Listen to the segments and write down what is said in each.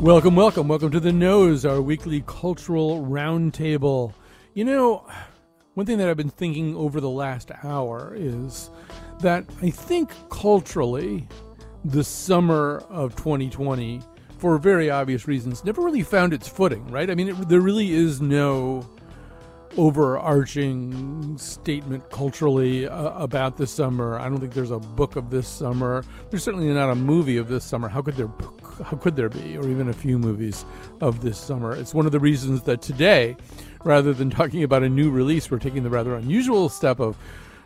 Welcome, welcome, welcome to the Nose, our weekly cultural roundtable. You know, one thing that I've been thinking over the last hour is that I think culturally, the summer of 2020, for very obvious reasons, never really found its footing, right? I mean, it, there really is no overarching statement culturally uh, about this summer. I don't think there's a book of this summer. There's certainly not a movie of this summer. How could there how could there be or even a few movies of this summer? It's one of the reasons that today rather than talking about a new release, we're taking the rather unusual step of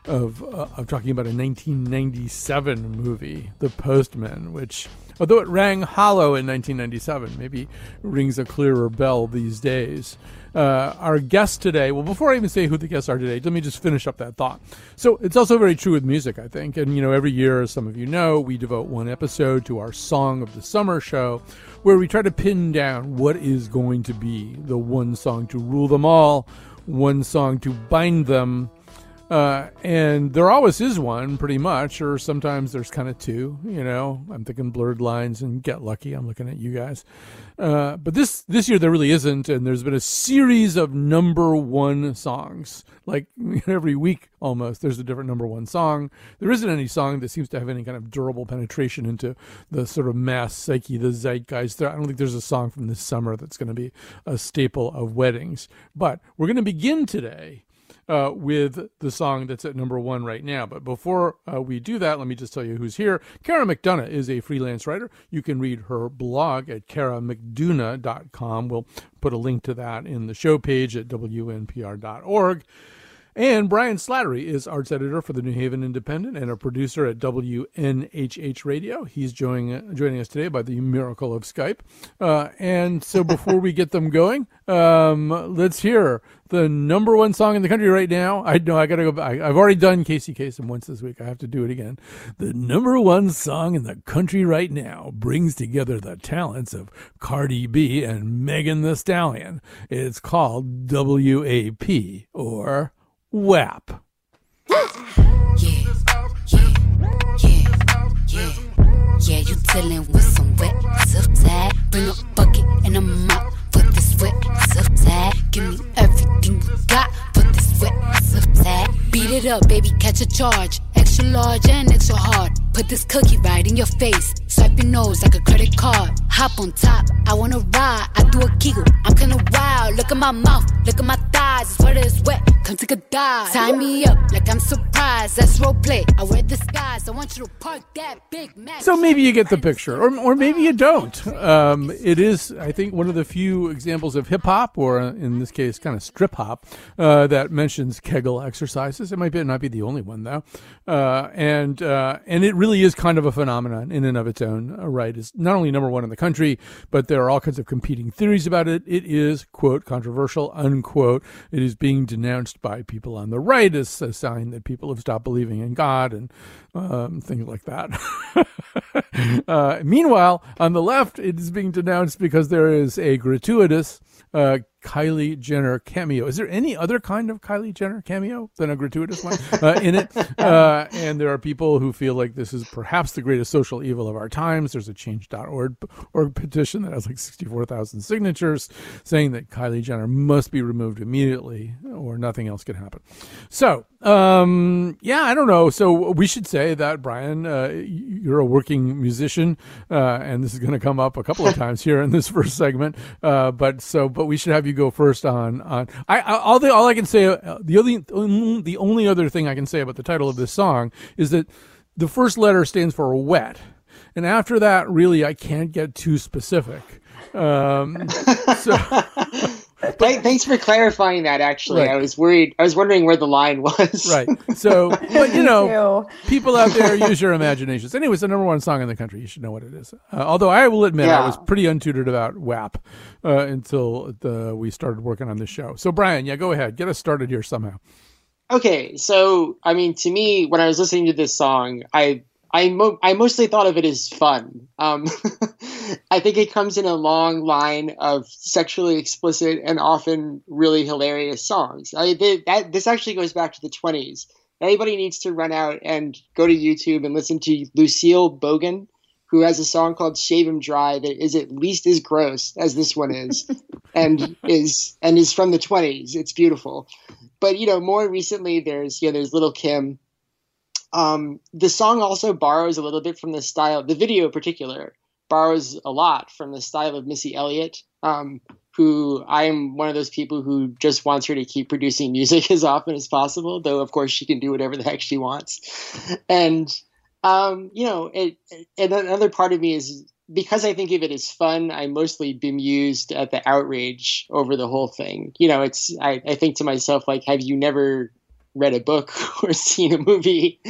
of uh, of talking about a 1997 movie, The Postman, which although it rang hollow in 1997, maybe rings a clearer bell these days. Uh, our guest today, well, before I even say who the guests are today, let me just finish up that thought. So it's also very true with music, I think. And, you know, every year, as some of you know, we devote one episode to our Song of the Summer show, where we try to pin down what is going to be the one song to rule them all, one song to bind them uh, and there always is one, pretty much, or sometimes there's kind of two. You know, I'm thinking Blurred Lines and Get Lucky. I'm looking at you guys, uh, but this this year there really isn't, and there's been a series of number one songs. Like every week, almost there's a different number one song. There isn't any song that seems to have any kind of durable penetration into the sort of mass psyche, the zeitgeist. I don't think there's a song from this summer that's going to be a staple of weddings. But we're going to begin today uh, with the song that's at number one right now. But before uh, we do that, let me just tell you who's here. Kara McDonough is a freelance writer. You can read her blog at karamcdonough.com. We'll put a link to that in the show page at wnpr.org. And Brian Slattery is arts editor for the New Haven Independent and a producer at WNHH Radio. He's joining joining us today by the miracle of Skype. Uh, and so before we get them going, um, let's hear the number one song in the country right now. I know I got to go back. I've already done Casey Kasem once this week. I have to do it again. The number one song in the country right now brings together the talents of Cardi B and Megan Thee Stallion. It's called WAP or WAP. Yeah. You dealing with some wet. Bring a bucket and a mop for this wet. Give me everything you got for this wet. Beat it up, baby, catch a charge. Extra large and extra hard. Put this cookie right in your face. Swipe your nose like a credit card. Hop on top, I wanna ride. I do a giggle, I'm kinda wild. Look at my mouth, look at my thighs. Wet. Come take a dive. Tie me up like I'm surprised. That's role play. I wear disguise. I want you to park that big. So maybe you get the picture, or, or maybe you don't. Um, it is, I think, one of the few examples of hip hop, or in this case, kind of strip hop, uh, that mentions Kegel exercises. It might be, not be the only one though, uh, and uh, and it really is kind of a phenomenon in and of its own uh, right. It's not only number one in the country, but there are all kinds of competing theories about it. It is quote controversial unquote. It is being denounced by people on the right as a sign that people have stopped believing in God and um, things like that. uh, meanwhile, on the left, it is being denounced because there is a gratuitous uh, Kylie Jenner cameo. Is there any other kind of Kylie Jenner cameo than a gratuitous one uh, in it? Uh, and there are people who feel like this is perhaps the greatest social evil of our times. There's a change.org org petition that has like 64,000 signatures saying that Kylie Jenner must be removed immediately or nothing else can happen. So, um, yeah, I don't know. So we should say that, Brian, uh, you're a working musician, uh, and this is going to come up a couple of times here in this first segment. Uh, but so, but we should have you go first on on. I, I all the all I can say uh, the only the only other thing I can say about the title of this song is that the first letter stands for wet, and after that, really, I can't get too specific. Um, so. but thanks for clarifying that. Actually, Right. I was worried. I was wondering where the line was. right. So, but you know, Too. people out there use your imaginations. Anyway, it's the number one song in the country. You should know what it is. Uh, although I will admit, I was pretty untutored about WAP uh, until the, we started working on this show. So, Brian, yeah, go ahead, get us started here somehow. Okay, so I mean, to me, when I was listening to this song, I I mo- I mostly thought of it as fun. Um, I think it comes in a long line of sexually explicit and often really hilarious songs. I they, that this actually goes back to the twenties. Anybody needs to run out and go to YouTube and listen to Lucille Bogan, who has a song called "Shave 'Em Dry" that is at least as gross as this one is, and is and is from the twenties. It's beautiful but you know more recently there's you know there's little kim um, the song also borrows a little bit from the style the video in particular borrows a lot from the style of missy elliott um, who i am one of those people who just wants her to keep producing music as often as possible though of course she can do whatever the heck she wants and um, you know it, and another part of me is because I think of it as fun, I mostly bemused at the outrage over the whole thing. You know, it's I, I think to myself like, have you never read a book or seen a movie,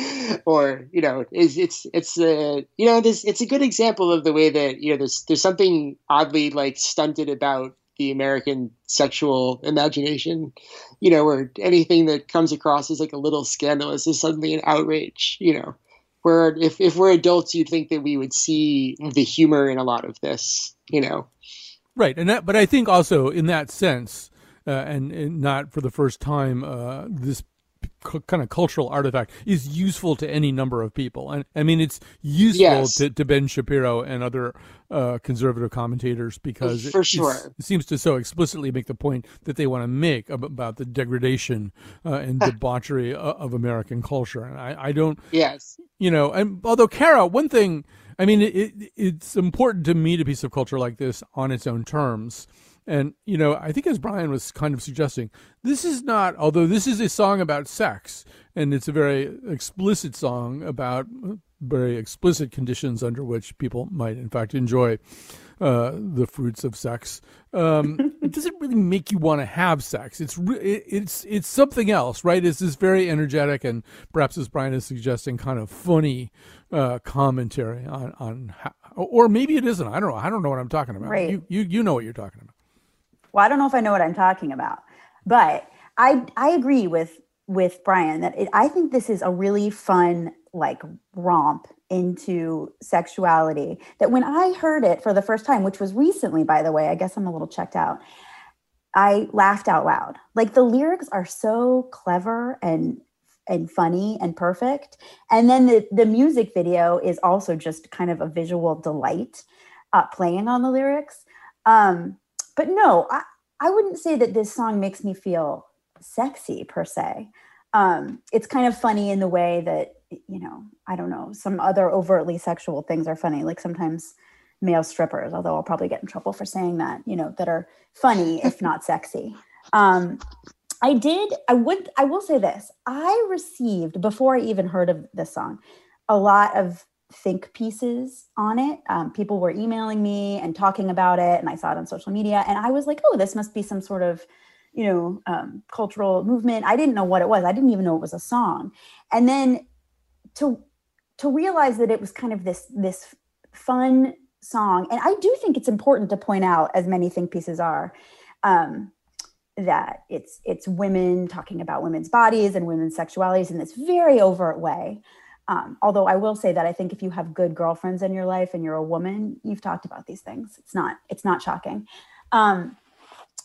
or you know, is it's it's a you know this it's a good example of the way that you know there's there's something oddly like stunted about the American sexual imagination, you know, where anything that comes across as like a little scandalous is suddenly an outrage, you know. Where if, if we're adults you'd think that we would see the humor in a lot of this you know. Right, and that, but I think also in that sense, uh, and, and not for the first time, uh, this c- kind of cultural artifact is useful to any number of people. And I mean, it's useful Yes. to, to Ben Shapiro and other uh, conservative commentators because For it, sure. it seems to so explicitly make the point that they want to make about the degradation uh, and debauchery of American culture. And I, I don't yes you know and although kara one thing i mean it, it, it's important to meet a piece of culture like this on its own terms and you know i think as brian was kind of suggesting this is not although this is a song about sex and it's a very explicit song about very explicit conditions under which people might in fact enjoy uh, the fruits of sex. Um, it doesn't really make you want to have sex. It's re- it's it's something else, right? It's this very energetic and perhaps, as Brian is suggesting, kind of funny uh, commentary on on how, or maybe it isn't. I don't know. I don't know what I'm talking about. Right. You you you know what you're talking about. Well, I don't know if I know what I'm talking about, but I I agree with with Brian that it, I think this is a really fun like romp into sexuality. That when I heard it for the first time, which was recently, by the way, I guess I'm a little checked out. I laughed out loud. Like the lyrics are so clever and and funny and perfect. And then the the music video is also just kind of a visual delight, uh, playing on the lyrics. Um, but no, I, I wouldn't say that this song makes me feel sexy per se. Um, it's kind of funny in the way that, you know, I don't know, some other overtly sexual things are funny. Like sometimes male strippers, although I'll probably get in trouble for saying that, you know, that are funny, if not sexy. Um, I did, I would, I will say this I received, before I even heard of this song, a lot of think pieces on it. Um, people were emailing me and talking about it, and I saw it on social media. And I was like, oh, this must be some sort of, you know, um, cultural movement. I didn't know what it was. I didn't even know it was a song. And then to to realize that it was kind of this this fun song, and I do think it's important to point out, as many think pieces are. Um, that it's it's women talking about women's bodies and women's sexualities in this very overt way um, although I will say that I think if you have good girlfriends in your life and you're a woman, you've talked about these things. It's not it's not shocking. Um,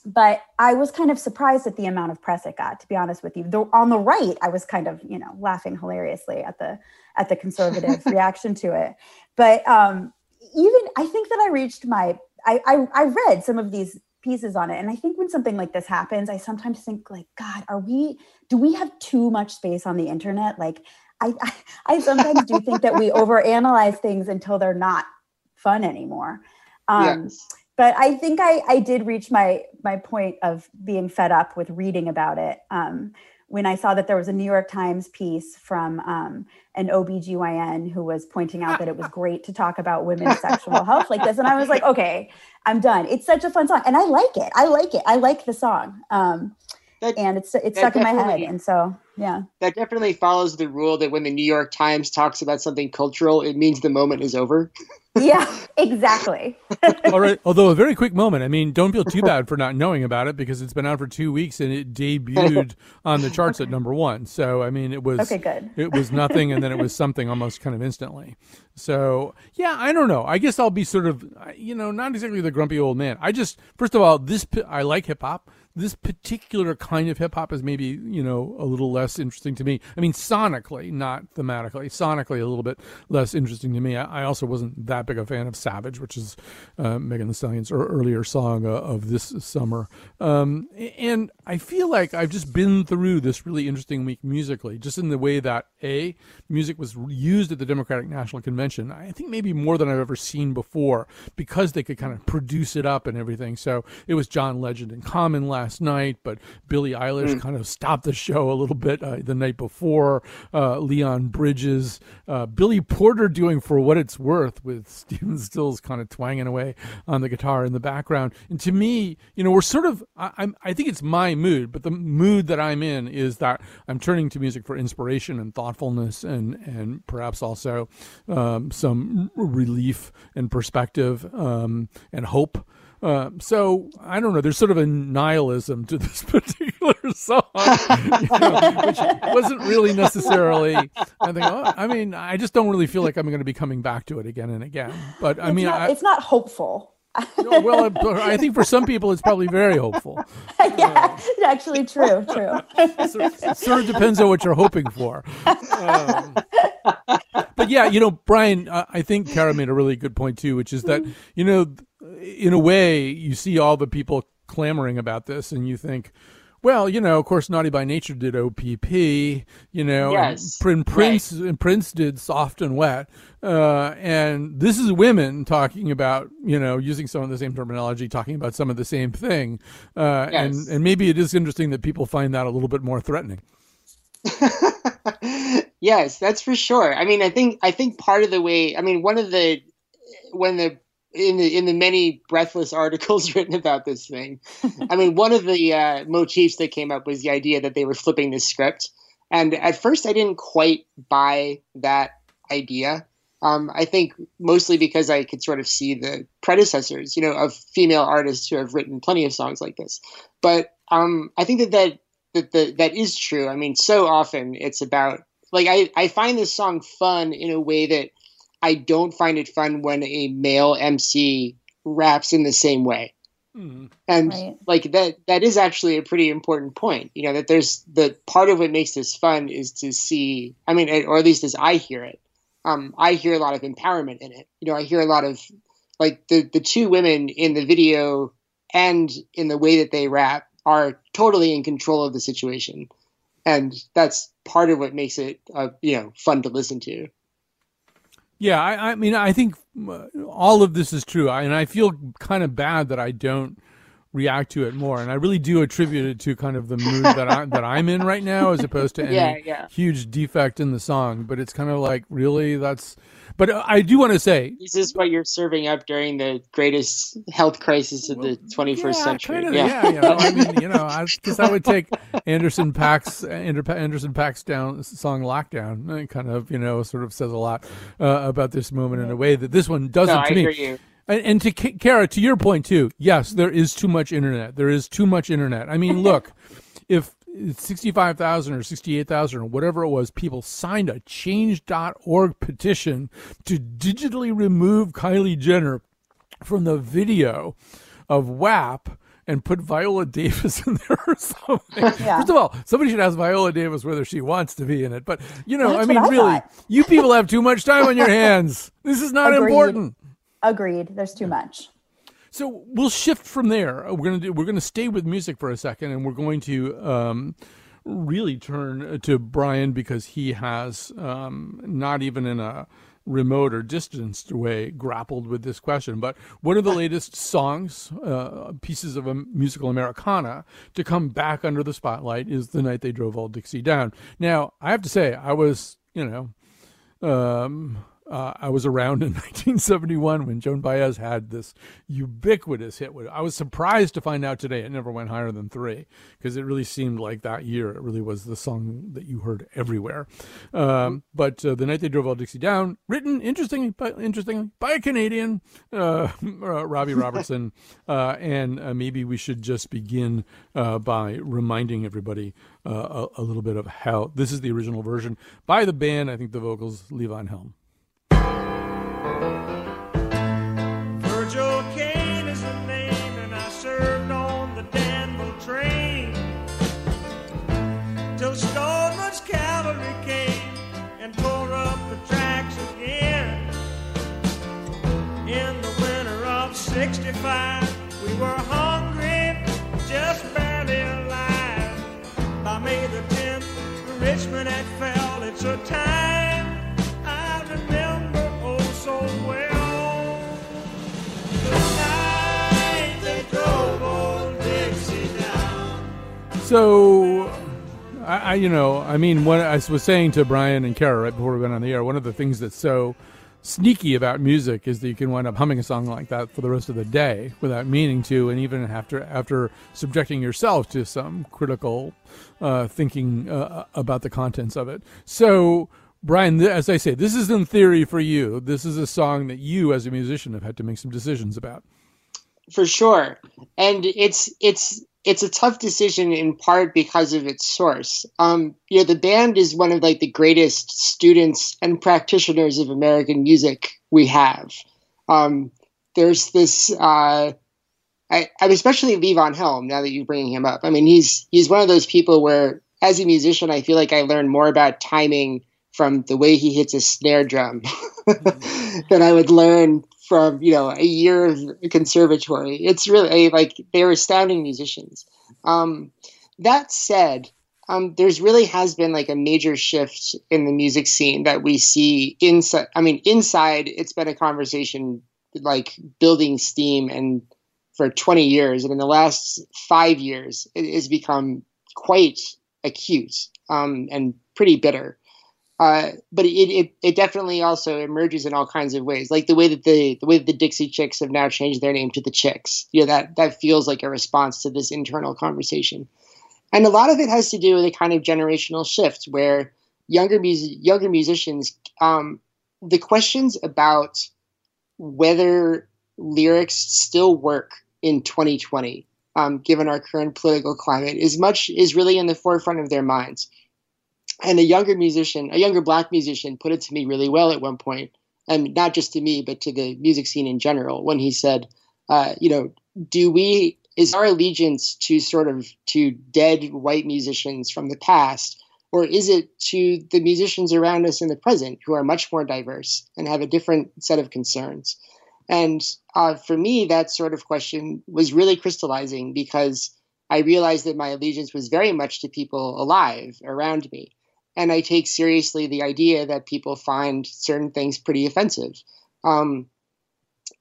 but I was kind of surprised at the amount of press it got. To be honest with you, the, on the right, I was kind of you know laughing hilariously at the at the conservative reaction to it. But um, even I think that I reached my I, I I read some of these pieces on it, and I think when something like this happens, I sometimes think like, God, are we? Do we have too much space on the internet? Like I, I, I sometimes do think that we overanalyze things until they're not fun anymore. Um, yes But I think I, I did reach my my point of being fed up with reading about it. Um, when I saw that there was a New York Times piece from um, an OBGYN who was pointing out that it was great to talk about women's sexual health like this. And I was like, okay, I'm done. It's such a fun song. And I like it. I like it. I like the song. Um, that, and it's it's stuck in my head. And so yeah. That definitely follows the rule that when the New York Times talks about something cultural, it means the moment is over. yeah, exactly. All right. Although a very quick moment. I mean, don't feel too bad for not knowing about it because it's been out for two weeks and it debuted on the charts okay. at number one. So I mean, it was okay. Good. It was nothing, and then it was something almost kind of instantly. So yeah, I don't know. I guess I'll be sort of, you know, not exactly the grumpy old man. I just, first of all, this I like hip hop this particular kind of hip hop is maybe you know a little less interesting to me. I mean, sonically, not thematically. Sonically, a little bit less interesting to me. I, I also wasn't that big a fan of Savage, which is uh, Megan Thee Stallion's earlier song uh, of this summer. Um, and I feel like I've just been through this really interesting week musically, just in the way that a music was used at the Democratic National Convention. I think maybe more than I've ever seen before because they could kind of produce it up and everything. So it was John Legend and Common last last night, but Billie Eilish mm. kind of stopped the show a little bit uh, the night before. Uh, Leon Bridges, uh, Billy Porter doing For What It's Worth with Stephen Stills kind of twanging away on the guitar in the background. And to me, you know, we're sort of, I, I'm, I think it's my mood, but the mood that I'm in is that I'm turning to music for inspiration and thoughtfulness and, and perhaps also um, some relief and perspective um, and hope. Uh, so I don't know. There's sort of a nihilism to this particular song, you know, which wasn't really necessarily. I think. Oh, I mean, I just don't really feel like I'm going to be coming back to it again and again. But I it's mean, not, I, it's not hopeful. well, I think for some people it's probably very hopeful. yeah, uh, actually, true, true. it sort of depends on what you're hoping for. Um, but yeah, you know, Brian, I think Kara made a really good point too, which is that you know in a way, you see all the people clamoring about this, and you think, well, you know, of course, Naughty by Nature did OPP, you know, yes, and Prince right. and Prince did Soft and Wet, uh, and this is women talking about, you know, using some of the same terminology, talking about some of the same thing, uh, yes. and and maybe it is interesting that people find that a little bit more threatening. yes, that's for sure. I mean, I think I think part of the way, I mean, one of the when the in the in the many breathless articles written about this thing. I mean, one of the uh, motifs that came up was the idea that they were flipping the script, and at first I didn't quite buy that idea. Um, I think mostly because I could sort of see the predecessors, you know, of female artists who have written plenty of songs like this. But um, I think that that that, that that is true. I mean, so often it's about like I, I find this song fun in a way that I don't find it fun when a male MC raps in the same way. Mm. And right. like that that is actually a pretty important point. You know, that there's the part of what makes this fun is to see I mean, or at least as I hear it. Um, I hear a lot of empowerment in it. You know, I hear a lot of like the the two women in the video and in the way that they rap are totally in control of the situation. And that's part of what makes it uh, you know fun to listen to. Yeah, I, I mean, I think uh, all of this is true, I, and I feel kind of bad that I don't react to it more, and I really do attribute it to kind of the mood that I that I'm in right now, as opposed to any yeah, yeah. huge defect in the song. But it's kind of like, really, that's but I do want to say this is what you're serving up during the greatest health crisis of well, the 21st yeah, century. Kind of, yeah. yeah, you know, I mean, you know, because I, I, would take Anderson .Paak's Anderson .Paak's down song "Lockdown." It kind of, you know, sort of says a lot uh, about this moment in a way that this one doesn't no, to me. And, and to Kara, to your point too, yes, there is too much internet. There is too much internet. I mean, look, if 65,000 or 68,000 or whatever it was, people signed a change.org petition to digitally remove Kylie Jenner from the video of WAP and put Viola Davis in there or something. Yeah. First of all, somebody should ask Viola Davis whether she wants to be in it. But, you know, That's I mean, I really, thought. you people have too much time on your hands. This is not Agreed. important. Agreed. There's too much. So we'll shift from there. Uh, we're gonna do, we're gonna stay with music for a second, and we're going to um, really turn to Brian because he has um, not even in a remote or distanced way grappled with this question. But one of the latest songs, uh, pieces of a musical Americana to come back under the spotlight is The Night They Drove Old Dixie Down. Now, I have to say, I was, you know, um, uh, I was around in 1971 when Joan Baez had this ubiquitous hit. I was surprised to find out today it never went higher than three because it really seemed like that year it really was the song that you heard everywhere. Um, but uh, the night they drove old Dixie down, written interestingly, by, interestingly by a Canadian, uh, uh Robbie Robertson, uh, and uh, maybe we should just begin by reminding everybody a, a little bit of how this is the original version by the band. I think the vocals Levon Helm. 65, we were hungry, just barely alive. By May the 10th, Richmond had fell. It's a time I remember oh so I, you know, I mean, what I was saying to Brian and Kara right before we went on the air, one of the things that's so sneaky about music is that you can wind up humming a song like that for the rest of the day without meaning to, and even after after subjecting yourself to some critical uh, thinking uh, about the contents of it. So. Brian, as I say, this is in theory for you. This is a song that you, as a musician, have had to make some decisions about. For sure, and it's it's it's a tough decision in part because of its source. Um, you know, the band is one of like the greatest students and practitioners of American music we have. Um, there's this. Uh, I, I'm especially Levon Helm. Now that you're bringing him up, I mean, he's he's one of those people where, as a musician, I feel like I learned more about timing from the way he hits a snare drum than I would learn from you know a year of conservatory. It's really like they're astounding musicians. Um, that said, um, there's really has been like a major shift in the music scene that we see inside. I mean, inside it's been a conversation like building steam and for 20 years, and in the last five years, it has become quite acute um, and pretty bitter. Uh, but it, it it definitely also emerges in all kinds of ways, like the way that the the way that the Dixie Chicks have now changed their name to the Chicks. You know that that feels like a response to this internal conversation, and a lot of it has to do with a kind of generational shift where younger music younger musicians, um, the questions about whether lyrics still work in 2020, um, given our current political climate, is much is really in the forefront of their minds and a younger musician, a younger black musician, put it to me really well at one point, and not just to me, but to the music scene in general, when he said, uh, "You know, do we is our allegiance to sort of to dead white musicians from the past, or is it to the musicians around us in the present who are much more diverse and have a different set of concerns?" And uh, for me, that sort of question was really crystallizing because I realized that my allegiance was very much to people alive around me and I take seriously the idea that people find certain things pretty offensive. Um,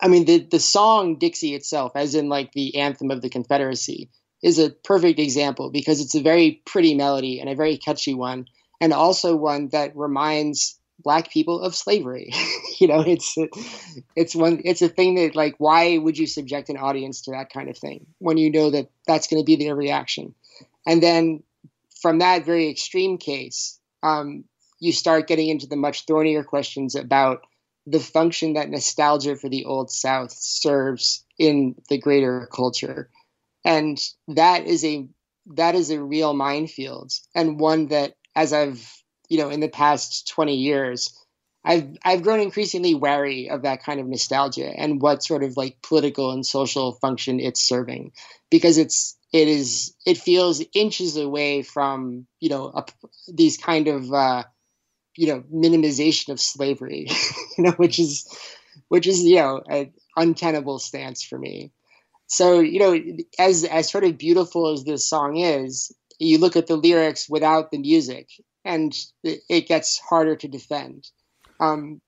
I mean, the the song Dixie itself, as in like the anthem of the Confederacy, is a perfect example because it's a very pretty melody and a very catchy one, and also one that reminds black people of slavery. you know, it's it's one it's a thing that like why would you subject an audience to that kind of thing when you know that that's going to be their reaction, and then from that very extreme case, um, you start getting into the much thornier questions about the function that nostalgia for the old South serves in the greater culture, and that is a that is a real minefield and one that, as I've you know in the past twenty years, I've I've grown increasingly wary of that kind of nostalgia and what sort of like political and social function it's serving, because it's it is it feels inches away from you know a, these kind of uh, you know minimization of slavery, you know, which is which is you know an untenable stance for me. So you know, as as sort of beautiful as this song is, you look at the lyrics without the music, and it, it gets harder to defend. Um,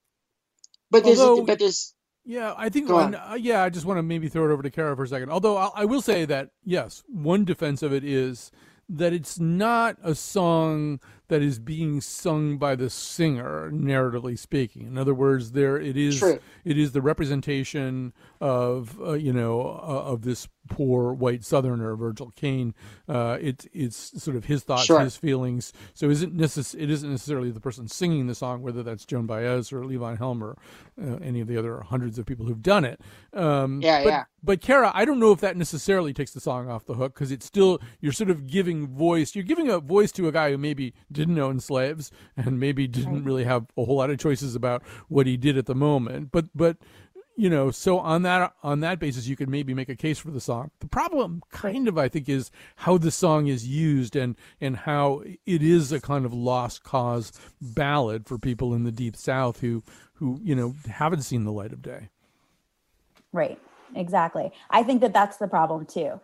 but there's Although- but there's Yeah, I think one. on. Uh, yeah, I just want to maybe throw it over to Kara for a second. Although I, I will say that yes, one defense of it is that it's not a song that is being sung by the singer, narratively speaking. In other words, there it is. True. It is the representation of uh, you know uh, of this poor white Southerner, Virgil Caine. Uh, it's it's sort of his thoughts, Sure. his feelings. So isn't necess- it isn't necessarily the person singing the song, whether that's Joan Baez or Levon Helm or uh, any of the other hundreds of people who've done it. Um, Yeah, but, yeah. But Kara, I don't know if that necessarily takes the song off the hook because it's still you're sort of giving voice. You're giving a voice to a guy who maybe didn't own slaves and maybe didn't really have a whole lot of choices about what he did at the moment. But but you know, so on that on that basis, you could maybe make a case for the song. The problem, kind of, I think, is how the song is used and and how it is a kind of lost cause ballad for people in the deep South who who you know haven't seen the light of day. Right. Exactly. I think that that's the problem too.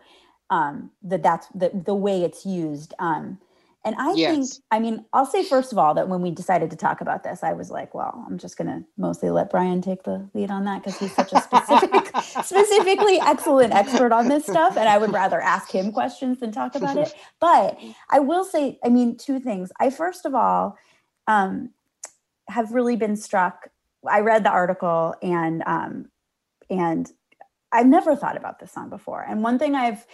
Um, that that's the the way it's used. Um, and I think, I mean, I'll say first of all that when we decided to talk about this, I was like, well, I'm just going to mostly let Brian take the lead on that because he's such a specific, specifically excellent expert on this stuff. And I would rather ask him questions than talk about it. But I will say, I mean, two things. I first of all um, have really been struck. I read the article and um, and I've never thought about this song before. And one thing I've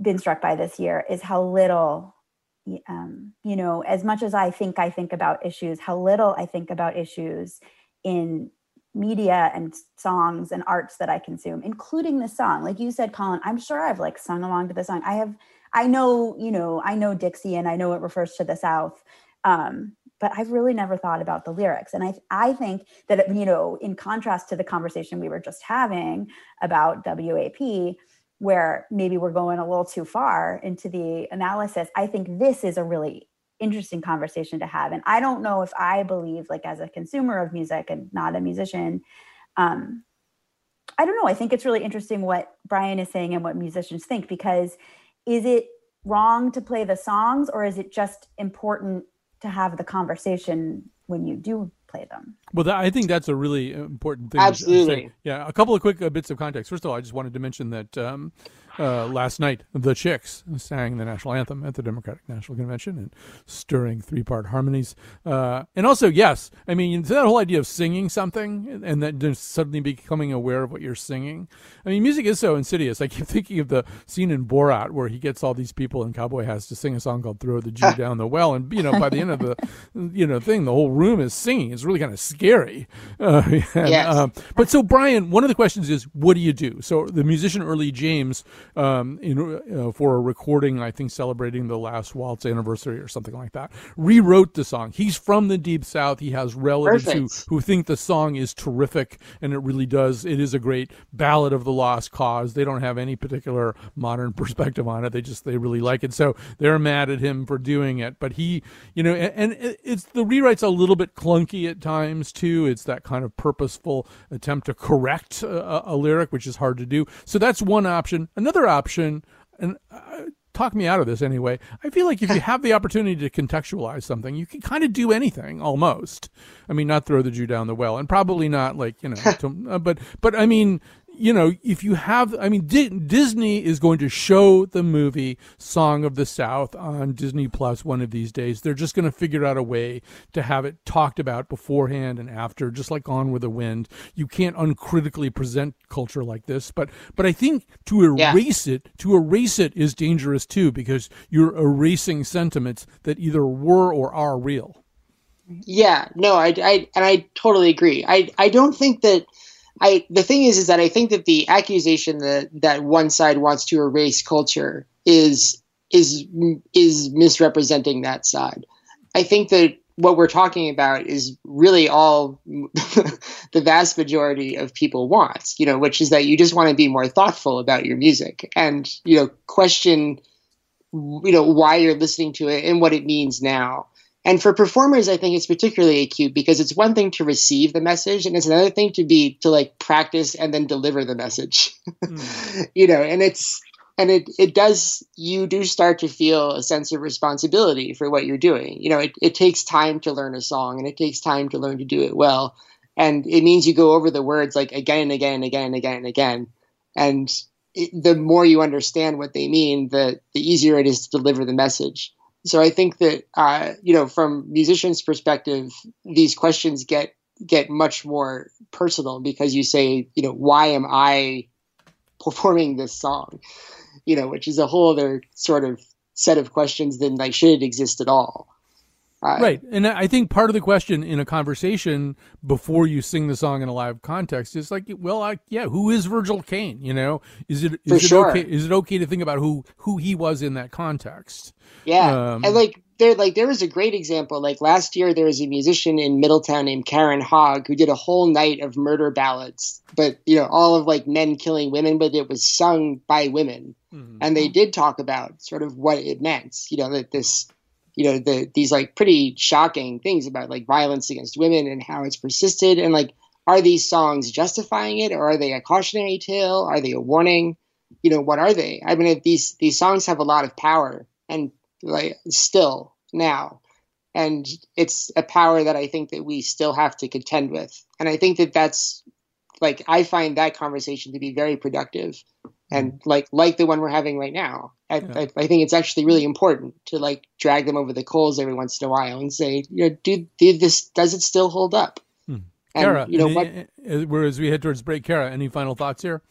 been struck by this year is how little, um, you know, as much as I think I think about issues, how little I think about issues in media and songs and arts that I consume, including this song. Like you said, Colin, I'm sure I've like sung along to the song. I have, I know, you know, I know Dixie and I know it refers to the South. Um, but I've really never thought about the lyrics. And I, I think that, you know, in contrast to the conversation we were just having about WAP, where maybe we're going a little too far into the analysis, I think this is a really interesting conversation to have. And I don't know if I believe, like, as a consumer of music and not a musician, um, I don't know. I think it's really interesting what Brian is saying and what musicians think because is it wrong to play the songs or is it just important to have the conversation when you do play them? Well, that, I think that's a really important thing. Absolutely. Yeah, a couple of quick uh, bits of context. First of all, I just wanted to mention that um, uh, last night the Chicks sang the national anthem at the Democratic National Convention in stirring three-part harmonies. Uh, and also, yes, I mean that whole idea of singing something and then just suddenly becoming aware of what you're singing. I mean, music is so insidious. I keep thinking of the scene in Borat where he gets all these people and Cowboy has to sing a song called "Throw the Jew Down the Well," and you know by the end of the you know thing, the whole room is singing. It's really kind of scary. Uh, and, Yes. um, but so Brian, one of the questions is, what do you do? So the musician Early James, um, in uh, for a recording, I think celebrating the last waltz anniversary or something like that, rewrote the song. He's from the deep south. He has relatives who who think the song is terrific, and it really does. It is a great ballad of the lost cause. They don't have any particular modern perspective on it. They just they really like it, so they're mad at him for doing it. But he, you know, and, and it's the rewrite's a little bit clunky at times too. It's that kind of purposeful attempt to correct a, a lyric, which is hard to do. So that's one option. Another option, and. Uh, Talk me out of this anyway. I feel like if you have the opportunity to contextualize something, you can kind of do anything almost. I mean, not throw the Jew down the well, and probably not like you know, to, uh, but but I mean, you know, if you have, I mean, Di- Disney is going to show the movie Song of the South on Disney Plus one of these days. They're just going to figure out a way to have it talked about beforehand and after, just like Gone with the Wind. You can't uncritically present culture like this, but but I think to Yeah. erase it, to erase it is dangerous too because you're erasing sentiments that either were or are real. Yeah, no, I, I and I totally agree. I I don't think that I the thing is is that I think that the accusation that that one side wants to erase culture is is is misrepresenting that side. I think that what we're talking about is really all the vast majority of people want, you know, which is that you just want to be more thoughtful about your music and, you know, question, you know, why you're listening to it and what it means now. And for performers, I think it's particularly acute because it's one thing to receive the message and it's another thing to be to like practice and then deliver the message. Hmm. you know, and it's and it it does you do start to feel a sense of responsibility for what you're doing. You know, it, it takes time to learn a song and it takes time to learn to do it well. and it means you go over the words like again and again and again and again and again, and it, the more you understand what they mean, the the easier it is to deliver the message. So I think that uh, you know, from musicians' perspective, these questions get get much more personal because you say, you know, why am I performing this song? You know, which is a whole other sort of set of questions than like should it exist at all. Uh, right. And I think part of the question in a conversation before you sing the song in a live context is like, well, I, yeah, who is Virgil Caine? You know, is it, is it sure. okay? Is it okay to think about who, who he was in that context? Yeah. Um, and like, there, like, there was a great example. Like last year, there was a musician in Middletown named Karen Hogg who did a whole night of murder ballads, but, you know, all of like men killing women, but it was sung by women. Mm-hmm. And they did talk about sort of what it meant, you know, that this, you know the these like pretty shocking things about like violence against women and how it's persisted. And like are these songs justifying it or are they a cautionary tale? Are they a warning? You know what are they? I mean these these songs have a lot of power and like still now. And it's a power that i think that we still have to contend with. And i think that that's like i find that conversation to be very productive and mm. like like the one we're having right now I, yeah. I, I, think it's actually really important to like drag them over the coals every once in a while and say you know do, do this does it still hold up hmm. and, Kara, you know what whereas we head towards break Kara any final thoughts here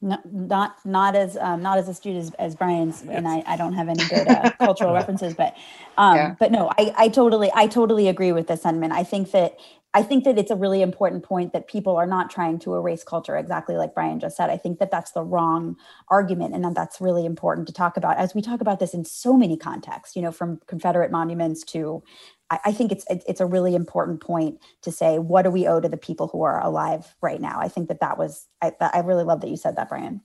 no, not not as um, not as astute as, as Brian's, yes. and I, I don't have any good uh, cultural references, but um, yeah. but no, I, I totally I totally agree with the sentiment. I think that I think that it's a really important point that people are not trying to erase culture, exactly like Brian just said. I think that that's the wrong argument, and that that's really important to talk about as we talk about this in so many contexts. You know, from Confederate monuments to, I, I think it's it's a really important point to say what do we owe to the people who are alive right now. I think that that was I, I really love that you said that, Brian.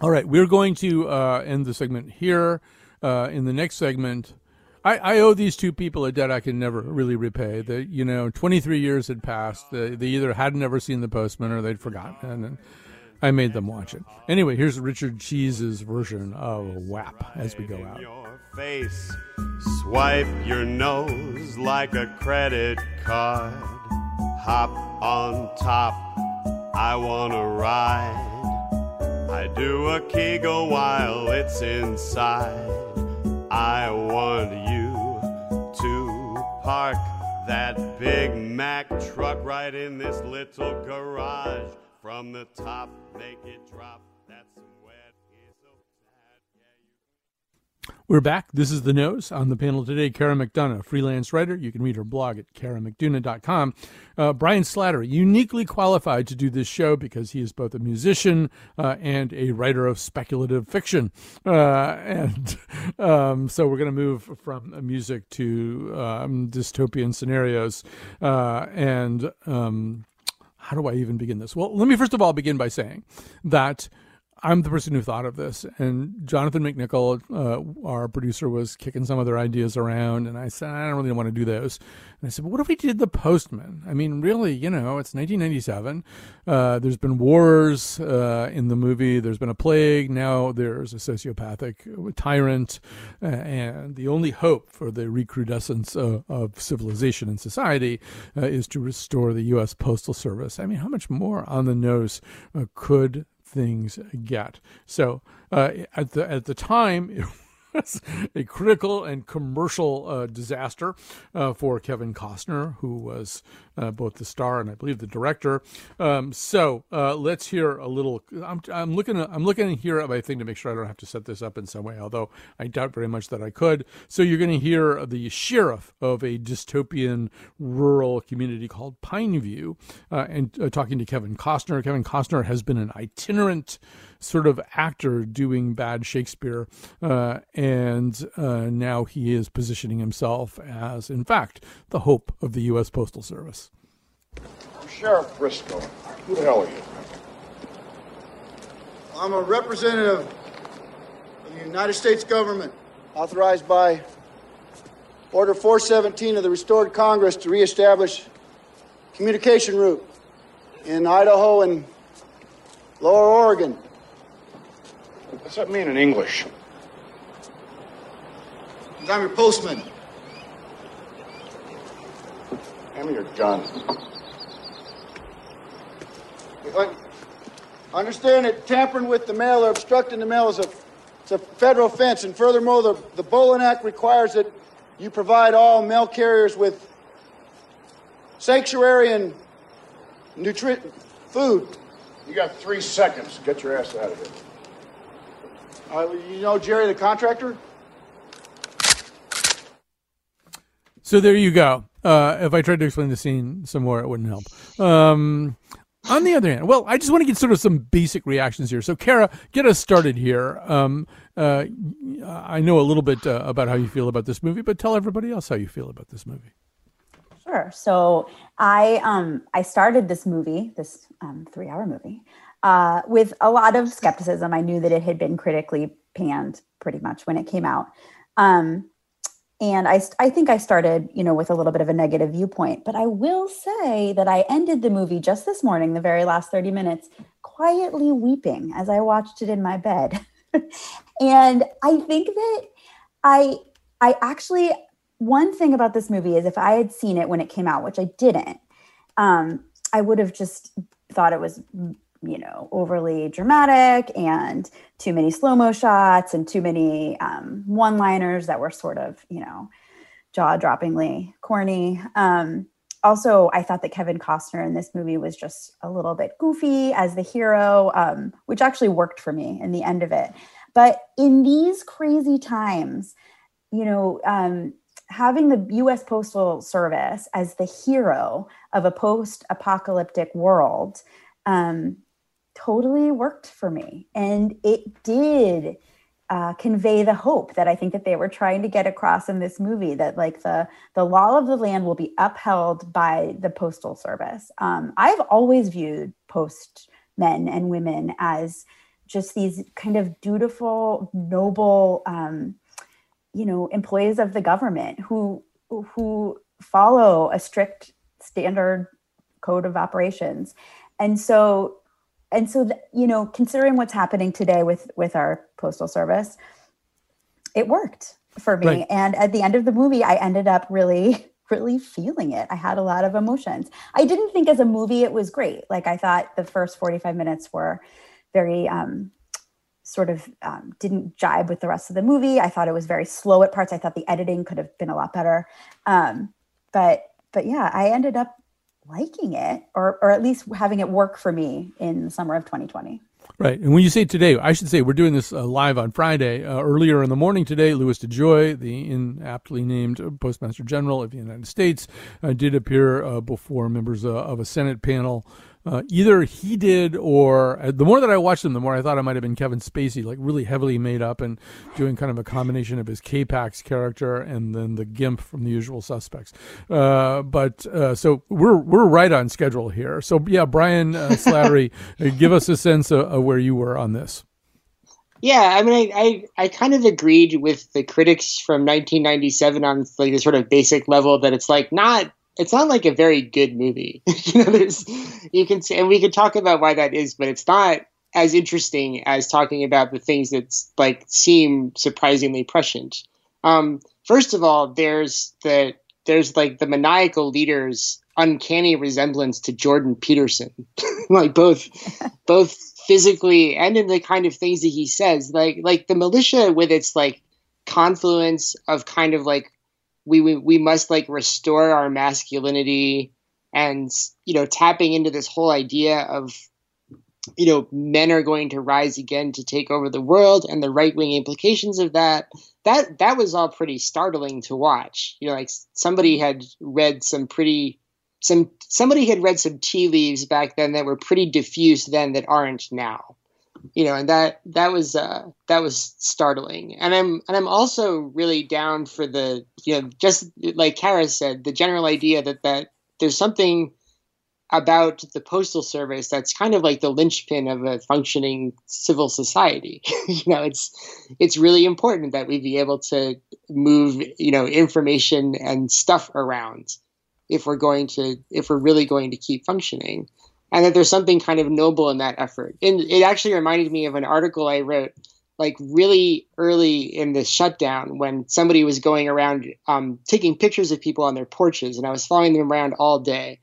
All right, we're going to uh, end the segment here. Uh, in the next segment, I, I owe these two people a debt I can never really repay. That you know, 23 years had passed. They, they either had never seen The Postman or they'd forgotten, and I made them watch it. Anyway, here's Richard Cheese's version of WAP as we go out. Your face, swipe your nose like a credit card. Hop on top, I wanna ride. I do a kegel while it's inside. I want you to park that Big Mac truck right in this little garage. From the top, make it drop. We're back. This is The Nose. On the panel today, Kara McDonough, freelance writer. You can read her blog at karamcdonough.com. Uh, Brian Slattery, uniquely qualified to do this show because he is both a musician uh, and a writer of speculative fiction. Uh, and um, so we're going to move from music to um, dystopian scenarios. Uh, and um, how do I even begin this? Well, let me first of all begin by saying that I'm the person who thought of this, and Jonathan McNicol, uh, our producer, was kicking some other ideas around, and I said I don't really want to do those. And I said, what if we did the Postman? I mean, really, you know, it's 1997. Uh, there's been wars uh, in the movie. There's been a plague. Now there's a sociopathic tyrant, uh, and the only hope for the recrudescence of, of civilization and society uh, is to restore the U.S. Postal Service. I mean, how much more on the nose uh, could things get. So uh, at the at the time. was a critical and commercial uh, disaster uh, for Kevin Costner, who was uh, both the star and I believe the director. Um, so uh, let's hear a little. I'm, I'm looking. I'm looking here at my thing to make sure I don't have to set this up in some way. Although I doubt very much that I could. So you're going to hear the sheriff of a dystopian rural community called Pineview, uh, and uh, talking to Kevin Costner. Kevin Costner has been an itinerant sort of actor doing bad Shakespeare, uh, and uh, now he is positioning himself as, in fact, the hope of the U.S. Postal Service. Sheriff Briscoe, who the hell are you? I'm a representative of the United States government, authorized by Order 417 of the Restored Congress to reestablish communication route in Idaho and Lower Oregon. What does that mean in English? I'm your postman. Hand me your gun. Understand that tampering with the mail or obstructing the mail is a, it's a federal offense, and furthermore, the, the Bolin Act requires that you provide all mail carriers with sanctuary and nutri- food. You got three seconds. Get your ass out of here. Uh, you know Jerry the contractor? So there you go. Uh, if I tried to explain the scene some more, it wouldn't help. Um, on the other hand, well, I just want to get sort of some basic reactions here. So, Kara, get us started here. Um, uh, I know a little bit uh, about how you feel about this movie, but tell everybody else how you feel about this movie. Sure. So I um I started this movie, this um, three hour movie, uh, with a lot of skepticism. I knew that it had been critically panned pretty much when it came out. Um, and I, I think I started, you know, with a little bit of a negative viewpoint, but I will say that I ended the movie just this morning, the very last 30 minutes, quietly weeping as I watched it in my bed. and I think that I, I actually, one thing about this movie is if I had seen it when it came out, which I didn't, um, I would have just thought it was you know overly dramatic and too many slow mo shots and too many um, one liners that were sort of you know jaw droppingly corny. Um, also i thought that kevin costner in this movie was just a little bit goofy as the hero um, which actually worked for me in the end of it. But in these crazy times you know um, having the US Postal Service as the hero of a post apocalyptic world um, totally worked for me. And it did uh, convey the hope that I think that they were trying to get across in this movie that like the the law of the land will be upheld by the postal service. Um, I've always viewed post men and women as just these kind of dutiful, noble, um, you know, employees of the government who who follow a strict standard code of operations. And so and so you know considering what's happening today with with our postal service it worked for me. Right. and at the end of the movie i ended up really really feeling it. I had a lot of emotions. I didn't think as a movie it was great. Like i thought the first 45 minutes were very um sort of um, didn't jibe with the rest of the movie. I thought it was very slow at parts. I thought the editing could have been a lot better. Um but but yeah i ended up liking it or or at least having it work for me in the summer of 2020 Right. And when you say today, I should say we're doing this uh, live on Friday. Uh, earlier in the morning today, Louis DeJoy, the inaptly named Postmaster General of the United States, uh, did appear uh, before members uh, of a Senate panel uh, either he did or uh, the more that I watched him, the more I thought it might have been Kevin Spacey, like really heavily made up and doing kind of a combination of his K-Pax character and then the Gimp from The Usual Suspects. Uh, but uh, so we're we're right on schedule here. So yeah, Brian uh, Slattery, uh, give us a sense of, of, where you were on this. Yeah, I mean, I, I, I kind of agreed with the critics from 1997 on like the sort of basic level that it's like not it's not like a very good movie. you know, there's you can see, and we could talk about why that is, but it's not as interesting as talking about the things that like seem surprisingly prescient. Um, first of all, there's the there's like the maniacal leader's uncanny resemblance to Jordan Peterson, like both both physically and in the kind of things that he says. Like like the militia with its like confluence of kind of like we, we we must like restore our masculinity and you know tapping into this whole idea of you know men are going to rise again to take over the world and the right wing implications of that. That that was all pretty startling to watch. You know like somebody had read some pretty some somebody had read some tea leaves back then that were pretty diffuse then that aren't now you know, and that that was uh, that was startling. And I'm and I'm also really down for the you know just like Kara said, the general idea that that there's something about the postal service that's kind of like the linchpin of a functioning civil society. you know, it's it's really important that we be able to move you know information and stuff around if we're going to if we're really going to keep functioning and that there's something kind of noble in that effort. And it actually reminded me of an article I wrote like really early in the shutdown when somebody was going around um, taking pictures of people on their porches, and I was following them around all day.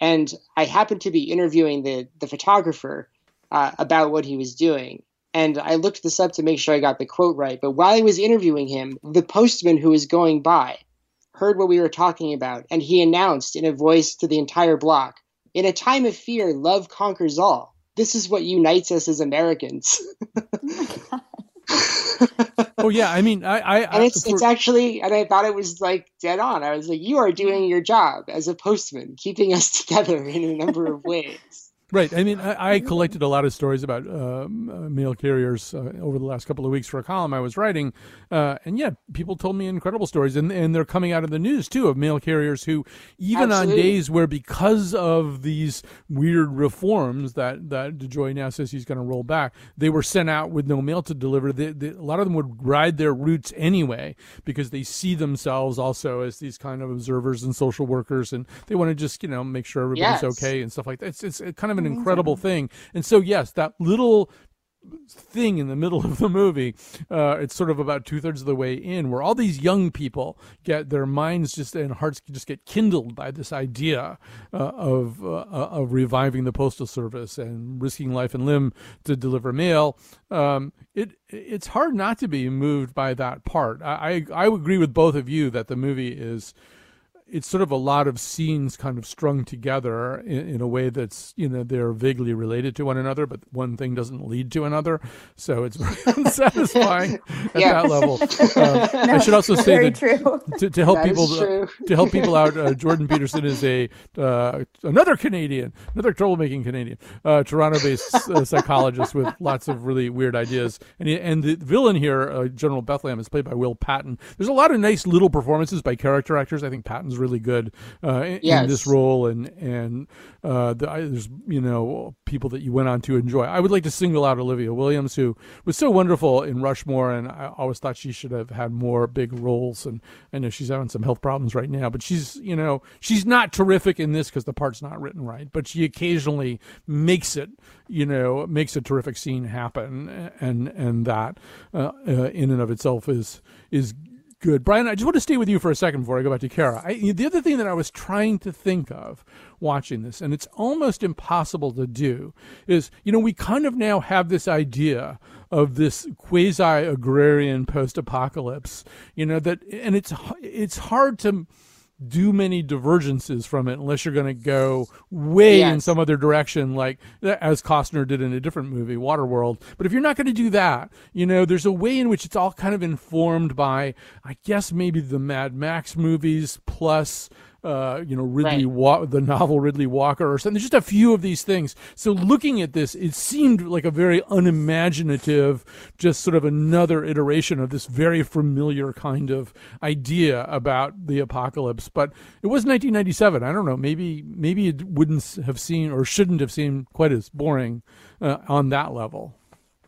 And I happened to be interviewing the the photographer uh, about what he was doing. And I looked this up to make sure I got the quote right. But while I was interviewing him, the postman who was going by heard what we were talking about, and he announced in a voice to the entire block In a time of fear, love conquers all. This is what unites us as Americans. oh yeah, I mean, I, I and it's for, it's actually, and I thought it was like dead on. I was like, you are doing mm. your job as a postman, keeping us together in a number of ways. Right. I mean, I, I, collected a lot of stories about um, uh, mail carriers uh, over the last couple of weeks for a column I was writing, uh, and yeah, people told me incredible stories, and and they're coming out of the news too of mail carriers who, even Absolutely. on days where because of these weird reforms that that DeJoy now says he's going to roll back, they were sent out with no mail to deliver. They, they, a lot of them would ride their routes anyway because they see themselves also as these kind of observers and social workers, and they want to just you know make sure everybody's yes. okay and stuff like that. It's it's kind of an incredible thing. And so, yes, that little thing in the middle of the movie. Uh, it's sort of about two thirds of the way in, where all these young people get their minds just and hearts just get kindled by this idea uh, of uh, of reviving the postal service and risking life and limb to deliver mail. Um, it it's hard not to be moved by that part. I, I I agree with both of you that the movie is it's sort of a lot of scenes kind of strung together in, in, a way that's you know they're vaguely related to one another, but one thing doesn't lead to another. So it's very unsatisfying at yeah. that level. Uh, no, I should also say that to, to, help that people uh, to help people out, uh, Jordan Peterson is a uh, another Canadian, another troublemaking Canadian, uh, Toronto-based uh, psychologist with lots of really weird ideas. And he, and the villain here, General Bethlehem, is played by Will Patton. There's a lot of nice little performances by character actors. I think Patton's really good uh, in, yes. in, this role, and and uh, the, there's you know people that you went on to enjoy. I would like to single out Olivia Williams, who was so wonderful in Rushmore, and I always thought she should have had more big roles. And I know she's having some health problems right now, but she's you know she's not terrific in this because the part's not written right, but she occasionally makes it you know makes a terrific scene happen, and and that uh, uh, in and of itself is is good. Brian, I just want to stay with you for a second before I go back to Kara. I, the other thing that I was trying to think of watching this, and it's almost impossible to do, is, you know, we kind of now have this idea of this quasi agrarian post apocalypse, you know, that, and it's, it's hard to, do many divergences from it unless you're going to go way yes. in some other direction, like as Costner did in a different movie, Waterworld. But if you're not going to do that, you know, there's a way in which it's all kind of informed by, I guess, maybe the Mad Max movies plus uh, you know, Riddley, right. Wa- the novel Riddley Walker or something. There's just a few of these things. So looking at this, it seemed like a very unimaginative, just sort of another iteration of this very familiar kind of idea about the apocalypse. But it was 1997. I don't know. Maybe maybe it wouldn't have seemed or shouldn't have seemed quite as boring uh, on that level.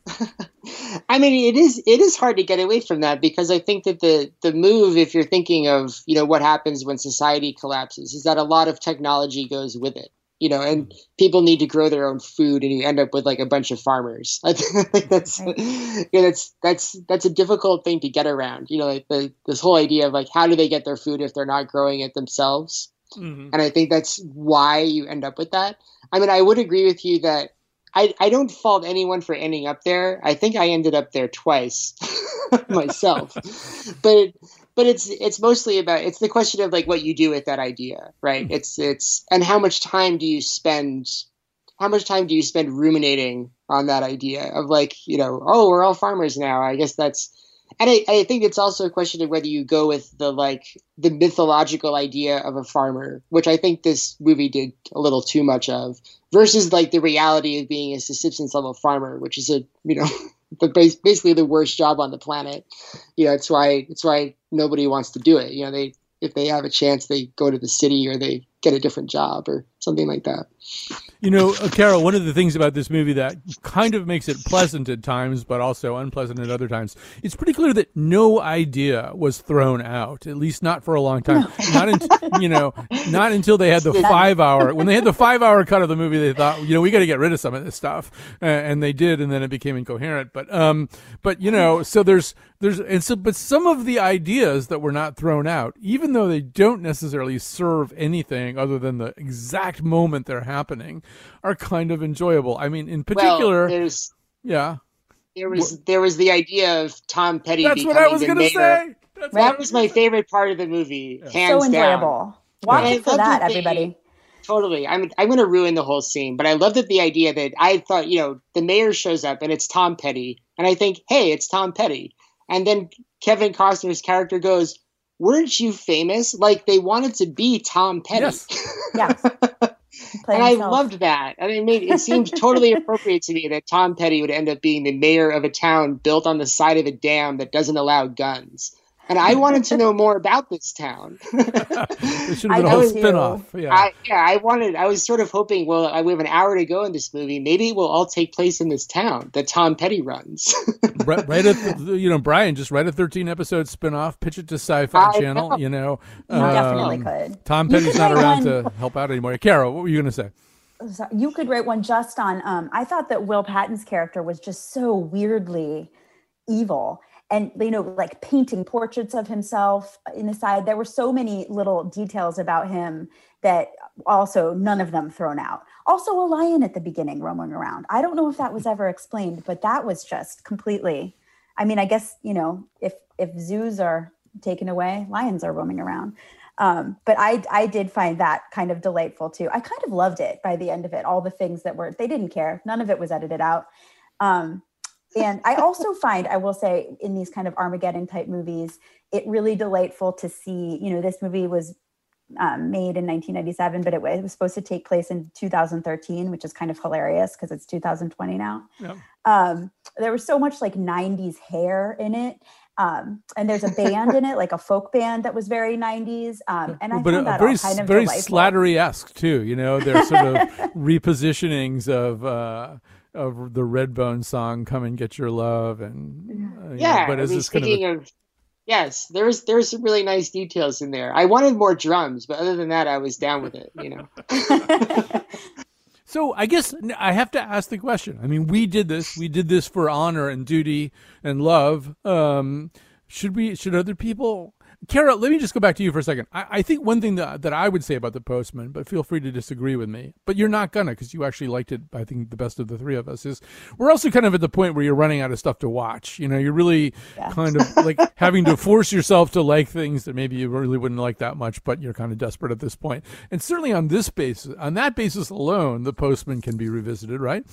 I mean, it is it is hard to get away from that because I think that the the move, if you're thinking of you know what happens when society collapses, is that a lot of technology goes with it. You know, and people need to grow their own food, and you end up with like a bunch of farmers. I think that's you know, that's that's that's a difficult thing to get around. You know, like the, this whole idea of like how do they get their food if they're not growing it themselves? Mm-hmm. And I think that's why you end up with that. I mean, I would agree with you that I, I don't fault anyone for ending up there. I think I ended up there twice myself. but but it's it's mostly about it's the question of like what you do with that idea, right? Mm-hmm. It's it's and how much time do you spend how much time do you spend ruminating on that idea of like, you know, oh, we're all farmers now. I guess that's and I, I think it's also a question of whether you go with the like the mythological idea of a farmer, which I think this movie did a little too much of, versus like the reality of being a subsistence level farmer, which is a you know the basically the worst job on the planet. You know, it's why it's why nobody wants to do it. You know, they if they have a chance, they go to the city or they get a different job or something like that. You know, uh, Carol, one of the things about this movie that kind of makes it pleasant at times, but also unpleasant at other times, it's pretty clear that no idea was thrown out, at least not for a long time. Not, in, you know, not until they had the five hour, when they had the five hour cut of the movie, they thought, you know, we got to get rid of some of this stuff. Uh, and they did, and then it became incoherent. But, um, but, you know, so there's, there's, and so, but some of the ideas that were not thrown out, even though they don't necessarily serve anything other than the exact moment they're happening, are kind of enjoyable. I mean, in particular, well, there's yeah, there was there was the idea of Tom Petty. That's what becoming I was the going to mayor. say. That's That was my favorite part of the movie, hands so down. enjoyable. Watch And I it for that, that they- everybody. Totally. I'm I'm gonna ruin the whole scene, but I love that the idea that I thought, you know, the mayor shows up and it's Tom Petty, and I think, hey, it's Tom Petty, and then Kevin Costner's character goes, "Weren't you famous?" Like they wanted to be Tom Petty, Yes. Yeah. And I loved that. It made it seemed totally appropriate to me that Tom Petty would end up being the mayor of a town built on the side of a dam that doesn't allow guns. And I wanted to know more about this town. It should have been a whole know spin-off. Yeah. I, yeah, I wanted. I was sort of hoping. Well, I, we have an hour to go in this movie. Maybe it will all take place in this town that Tom Petty runs. right, right at you know Brian just write a 13 episode spin-off pitch it to sci-fi I channel know. you know You definitely Um, could. tom petty's not around one- to help out anymore carol what were you going to say you could write one just on um i thought that will patton's character was just so weirdly evil and you know like painting portraits of himself in the side there were so many little details about him that also none of them thrown out also a lion at the beginning roaming around i don't know if that was ever explained but that was just completely i mean i guess you know if if zoos are taken away lions are roaming around um, but I, I did find that kind of delightful too. I kind of loved it by the end of it. All the things that were, they didn't care. None of it was edited out. Um, and I also find, I will say, in these kind of Armageddon type movies, it really delightful to see. You know, this movie was um, made in 1997, but it was, it was supposed to take place in 2013, which is kind of hilarious because it's 2020 now. Yep. Um, there was so much like 90s hair in it. Um, and there's a band in it, like a folk band that was very 90s. Um, and I but found that very kind of very slattery-esque too you know they're sort of repositionings of uh of the redbone song come and get your love and uh, you know, yeah, but I is mean, this kind of speaking a, of, yes, there's there's some really nice details in there. I wanted more drums, but other than that, I was down with it. You know. So I guess I have to ask the question. I mean, we did this. We did this for honor and duty and love. Um, should we? Should other people? Kara, let me just go back to you for a second. I, I think one thing that that I would say about the Postman, but feel free to disagree with me. But you're not gonna because you actually liked it. I think the best of the three of us is. We're also kind of at the point where you're running out of stuff to watch. You know, you're really kind of like having to force yourself to like things that maybe you really wouldn't like that much, but you're kind of desperate at this point. And certainly on this basis, on that basis alone, the Postman can be revisited, right?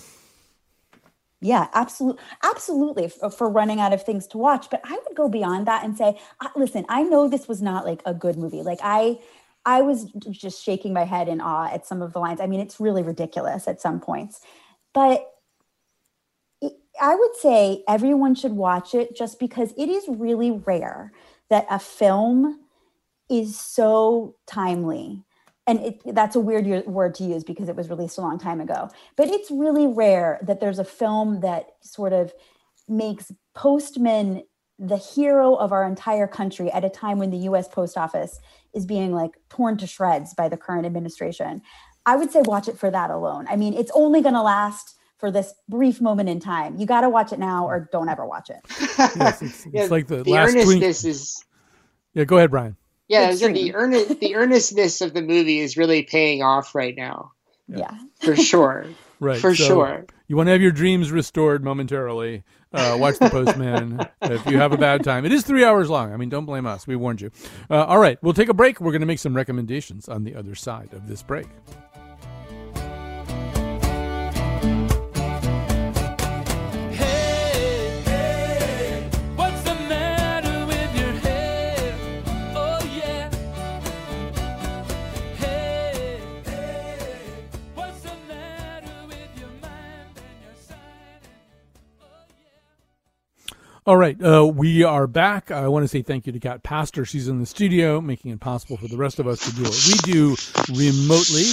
Yeah, absolutely, absolutely for, for running out of things to watch. But I would go beyond that and say, listen, I know this was not like a good movie. Like I, I was just shaking my head in awe at some of the lines. I mean, it's really ridiculous at some points, but I would say everyone should watch it just because it is really rare that a film is so timely and it, that's a weird word to use because it was released a long time ago. But it's really rare that there's a film that sort of makes postman the hero of our entire country at a time when the us post office is being like torn to shreds by the current administration. I would say watch it for that alone. I mean it's only going to last for this brief moment in time. You got to watch it now or don't ever watch it. Yes, it's, Yeah, like the, the last twink. earnestness is Yeah, go ahead, Brian. Yeah, I said the earnest the earnestness of the movie is really paying off right now yeah for sure. Right. For so sure. You want to have your dreams restored momentarily. Uh, watch The Postman if you have a bad time. It is three hours long. I mean, don't blame us. We warned you. Uh, all right. We'll take a break. We're going to make some recommendations on the other side of this break. All right, uh, we are back. I want to say thank you to Kat Pastor. She's in the studio, making it possible for the rest of us to do what we do remotely.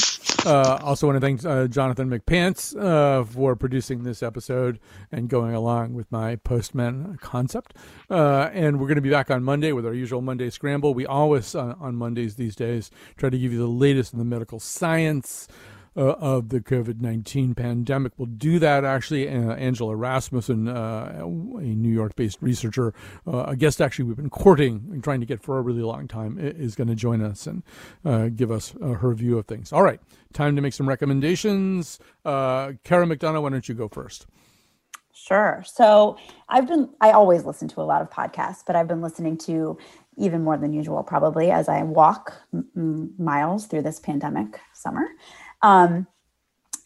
Uh, also, want to thank uh, Jonathan McPants uh, for producing this episode and going along with my postman concept. Uh, and we're going to be back on Monday with our usual Monday scramble. We always uh, on Mondays these days try to give you the latest in the medical science uh, of the COVID 19 pandemic. We'll do that actually. Uh, Angela Rasmussen, uh, a New York based researcher, uh, a guest actually we've been courting and trying to get for a really long time, is going to join us and uh, give us uh, her view of things. All right, time to make some recommendations. Kara McDonough, why don't you go first? Sure. So I've been, I always listen to a lot of podcasts, but I've been listening to even more than usual, probably as I walk m- miles through this pandemic summer. Um,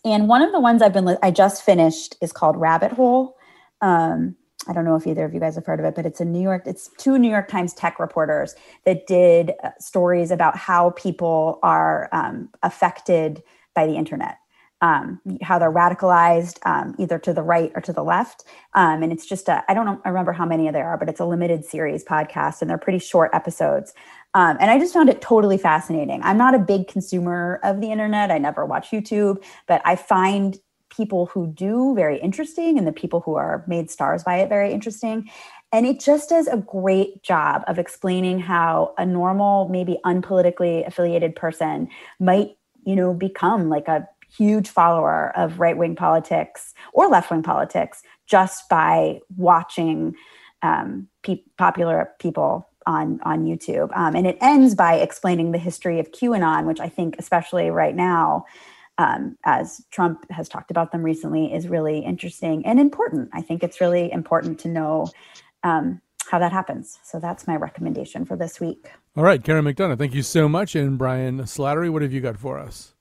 and one of the ones I've been, li- I just finished is called Rabbit Hole. Um, I don't know if either of you guys have heard of it, but it's a New York, it's two New York Times tech reporters that did uh, stories about how people are um, affected by the internet. Um, how they're radicalized um, either to the right or to the left. Um, and it's just I don't know, I remember how many there are, but it's a limited series podcast and they're pretty short episodes. Um, and I just found it totally fascinating. I'm not a big consumer of the internet. I never watch YouTube, but I find people who do very interesting and the people who are made stars by it very interesting. And it just does a great job of explaining how a normal, maybe unpolitically affiliated person might, you know, become like a huge follower of right wing politics or left wing politics just by watching um, pe- popular people on on YouTube. Um, and it ends by explaining the history of QAnon, which I think, especially right now, um, as Trump has talked about them recently, is really interesting and important. I think it's really important to know um, how that happens. So that's my recommendation for this week. All right, Karen McDonough, thank you so much. And Brian Slattery, what have you got for us?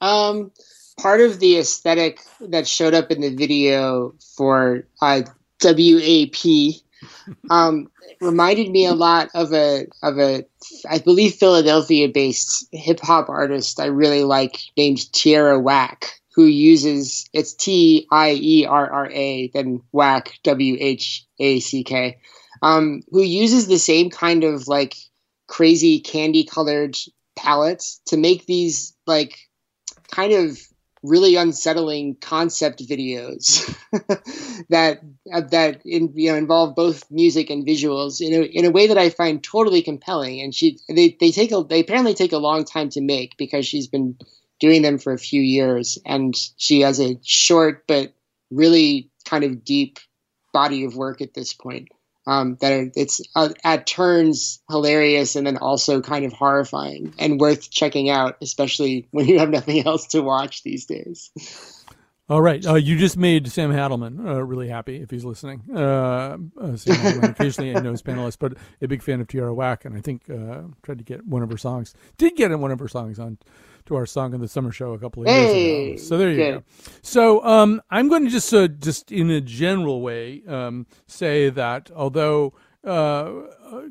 Um, part of the aesthetic that showed up in the video for uh, WAP um, reminded me a lot of a of a I believe Philadelphia based hip hop artist I really like named Tierra Whack who uses it's T I E R R A then Whack W H A C K um, who uses the same kind of like crazy candy colored palettes to make these like kind of really unsettling concept videos that that in, you know involve both music and visuals in a, in a way that I find totally compelling. And she they they take a they apparently take a long time to make because she's been doing them for a few years, and she has a short but really kind of deep body of work at this point um, that are, it's uh, at turns hilarious and then also kind of horrifying and worth checking out, especially when you have nothing else to watch these days. All right, uh, you just made Sam Hadelman uh, really happy if he's listening. Uh, uh, Sam Hadelman, occasionally I know his panelist, but a big fan of Tierra Whack, and I think uh, tried to get one of her songs. Did get one of her songs on to our song in the summer show a couple of hey, years ago. So there you go. So um, I'm going to just uh, just in a general way um, say that although uh,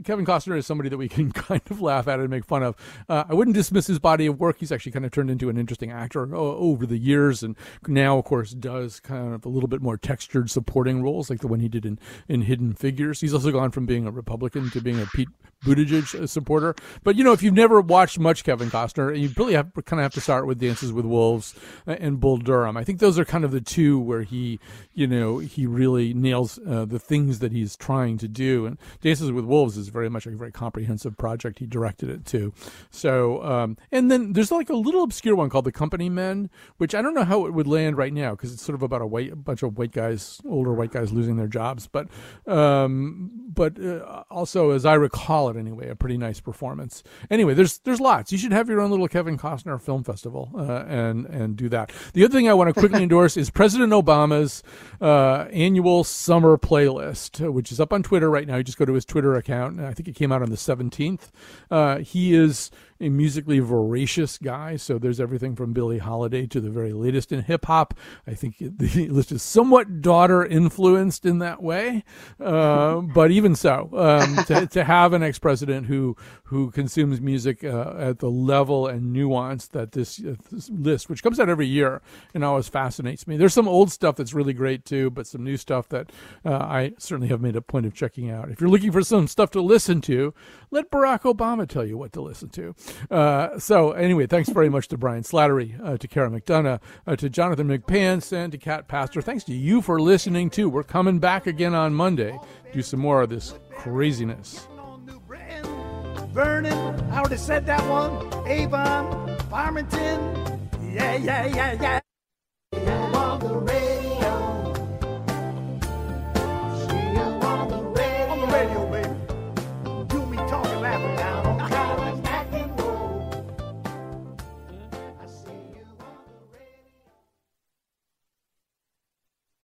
Kevin Costner is somebody that we can kind of laugh at and make fun of. Uh, I wouldn't dismiss his body of work. He's actually kind of turned into an interesting actor over the years, and now, of course, does kind of a little bit more textured supporting roles, like the one he did in, in Hidden Figures. He's also gone from being a Republican to being a Pete Buttigieg supporter. But you know, if you've never watched much Kevin Costner, you really have kind of have to start with Dances with Wolves and Bull Durham. I think those are kind of the two where he, you know, he really nails uh, the things that he's trying to do. And Dances with Wolves is very much a very comprehensive project. He directed it too. So, um, and then there's like a little obscure one called The Company Men, which I don't know how it would land right now because it's sort of about a white a bunch of white guys, older white guys losing their jobs. But, um, but uh, also as I recall it anyway, a pretty nice performance. Anyway, there's there's lots. You should have your own little Kevin Costner film festival uh, and and do that. The other thing I want to quickly endorse is President Obama's uh, annual summer playlist, which is up on Twitter right now. You just go to his Twitter account. I think it came out on the 17th. Uh, he is a musically voracious guy. So there's everything from Billie Holiday to the very latest in hip hop. I think the list is somewhat daughter influenced in that way, uh, but even so, um, to, to have an ex president who who consumes music uh, at the level and nuance that this, uh, this list, which comes out every year, and always fascinates me. There's some old stuff that's really great too, but some new stuff that uh, I certainly have made a point of checking out. If you're looking for some stuff to listen to, let Barack Obama tell you what to listen to. Uh, so anyway, thanks very much to Brian Slattery, uh, to Kara McDonough, uh, to Jonathan McPants, and to Kat Pastor. Thanks to you for listening too. We're coming back again on Monday. Do some more of this craziness. Vernon, I already said that one. Avon, Farmington, yeah, yeah, yeah, yeah.